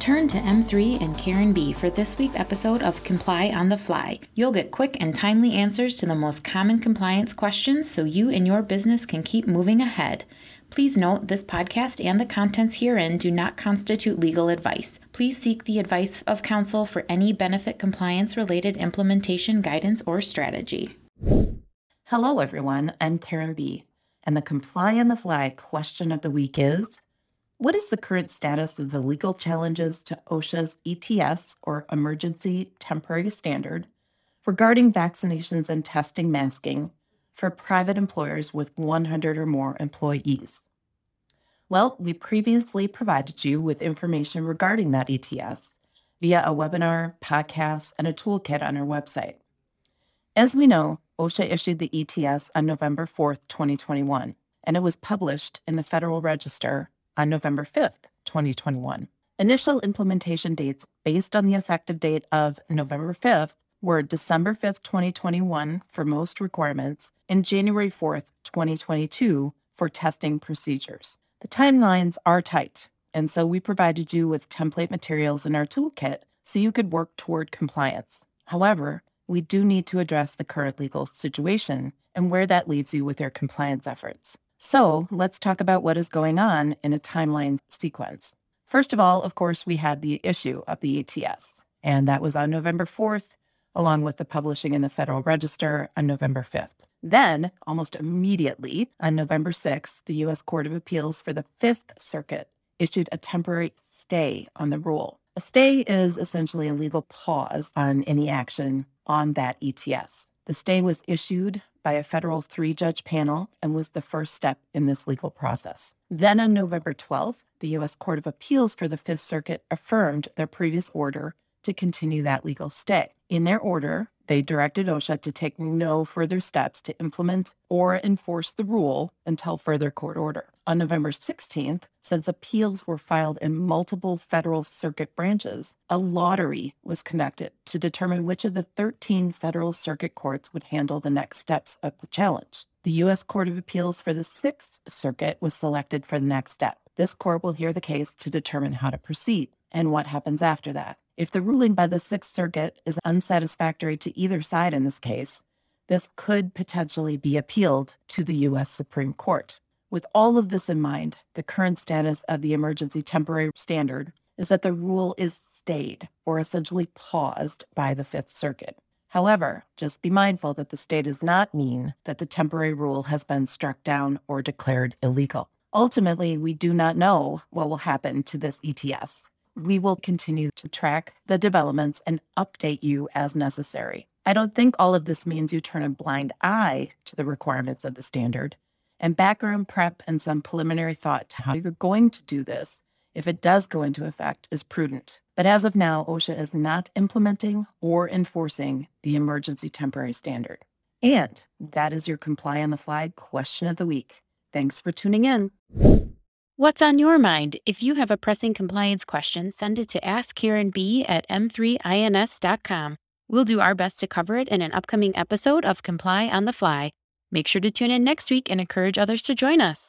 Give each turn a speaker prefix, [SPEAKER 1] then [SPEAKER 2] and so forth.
[SPEAKER 1] Turn to M3 and Karen B for this week's episode of Comply on the Fly. You'll get quick and timely answers to the most common compliance questions so you and your business can keep moving ahead. Please note this podcast and the contents herein do not constitute legal advice. Please seek the advice of counsel for any benefit compliance related implementation guidance or strategy.
[SPEAKER 2] Hello, everyone. I'm Karen B. And the Comply on the Fly question of the week is What is the current status of the legal challenges to OSHA's ETS or Emergency Temporary Standard regarding vaccinations and testing masking for private employers with 100 or more employees? Well, we previously provided you with information regarding that ETS via a webinar, podcast, and a toolkit on our website. As we know, OSHA issued the ETS on November 4th, 2021, and it was published in the Federal Register on November 5th, 2021. Initial implementation dates based on the effective date of November 5th were December 5th, 2021 for most requirements and January 4th, 2022 for testing procedures. The timelines are tight, and so we provided you with template materials in our toolkit so you could work toward compliance. However, we do need to address the current legal situation and where that leaves you with your compliance efforts. So let's talk about what is going on in a timeline sequence. First of all, of course, we had the issue of the ETS, and that was on November 4th, along with the publishing in the Federal Register on November 5th. Then, almost immediately, on November 6th, the U.S. Court of Appeals for the Fifth Circuit issued a temporary stay on the rule. A stay is essentially a legal pause on any action on that ETS. The stay was issued by a federal three judge panel and was the first step in this legal process. Then on November 12th, the U.S. Court of Appeals for the Fifth Circuit affirmed their previous order to continue that legal stay. In their order, they directed OSHA to take no further steps to implement or enforce the rule until further court order. On November 16th, since appeals were filed in multiple federal circuit branches, a lottery was conducted to determine which of the 13 federal circuit courts would handle the next steps of the challenge. The U.S. Court of Appeals for the Sixth Circuit was selected for the next step. This court will hear the case to determine how to proceed and what happens after that. If the ruling by the Sixth Circuit is unsatisfactory to either side in this case, this could potentially be appealed to the U.S. Supreme Court. With all of this in mind, the current status of the emergency temporary standard is that the rule is stayed or essentially paused by the Fifth Circuit. However, just be mindful that the stay does not mean that the temporary rule has been struck down or declared illegal. Ultimately, we do not know what will happen to this ETS we will continue to track the developments and update you as necessary. I don't think all of this means you turn a blind eye to the requirements of the standard. And background prep and some preliminary thought to how you're going to do this, if it does go into effect, is prudent. But as of now, OSHA is not implementing or enforcing the emergency temporary standard. And that is your comply on the fly question of the week. Thanks for tuning in.
[SPEAKER 1] What's on your mind? If you have a pressing compliance question, send it to AskKarenB at m3ins.com. We'll do our best to cover it in an upcoming episode of Comply on the Fly. Make sure to tune in next week and encourage others to join us.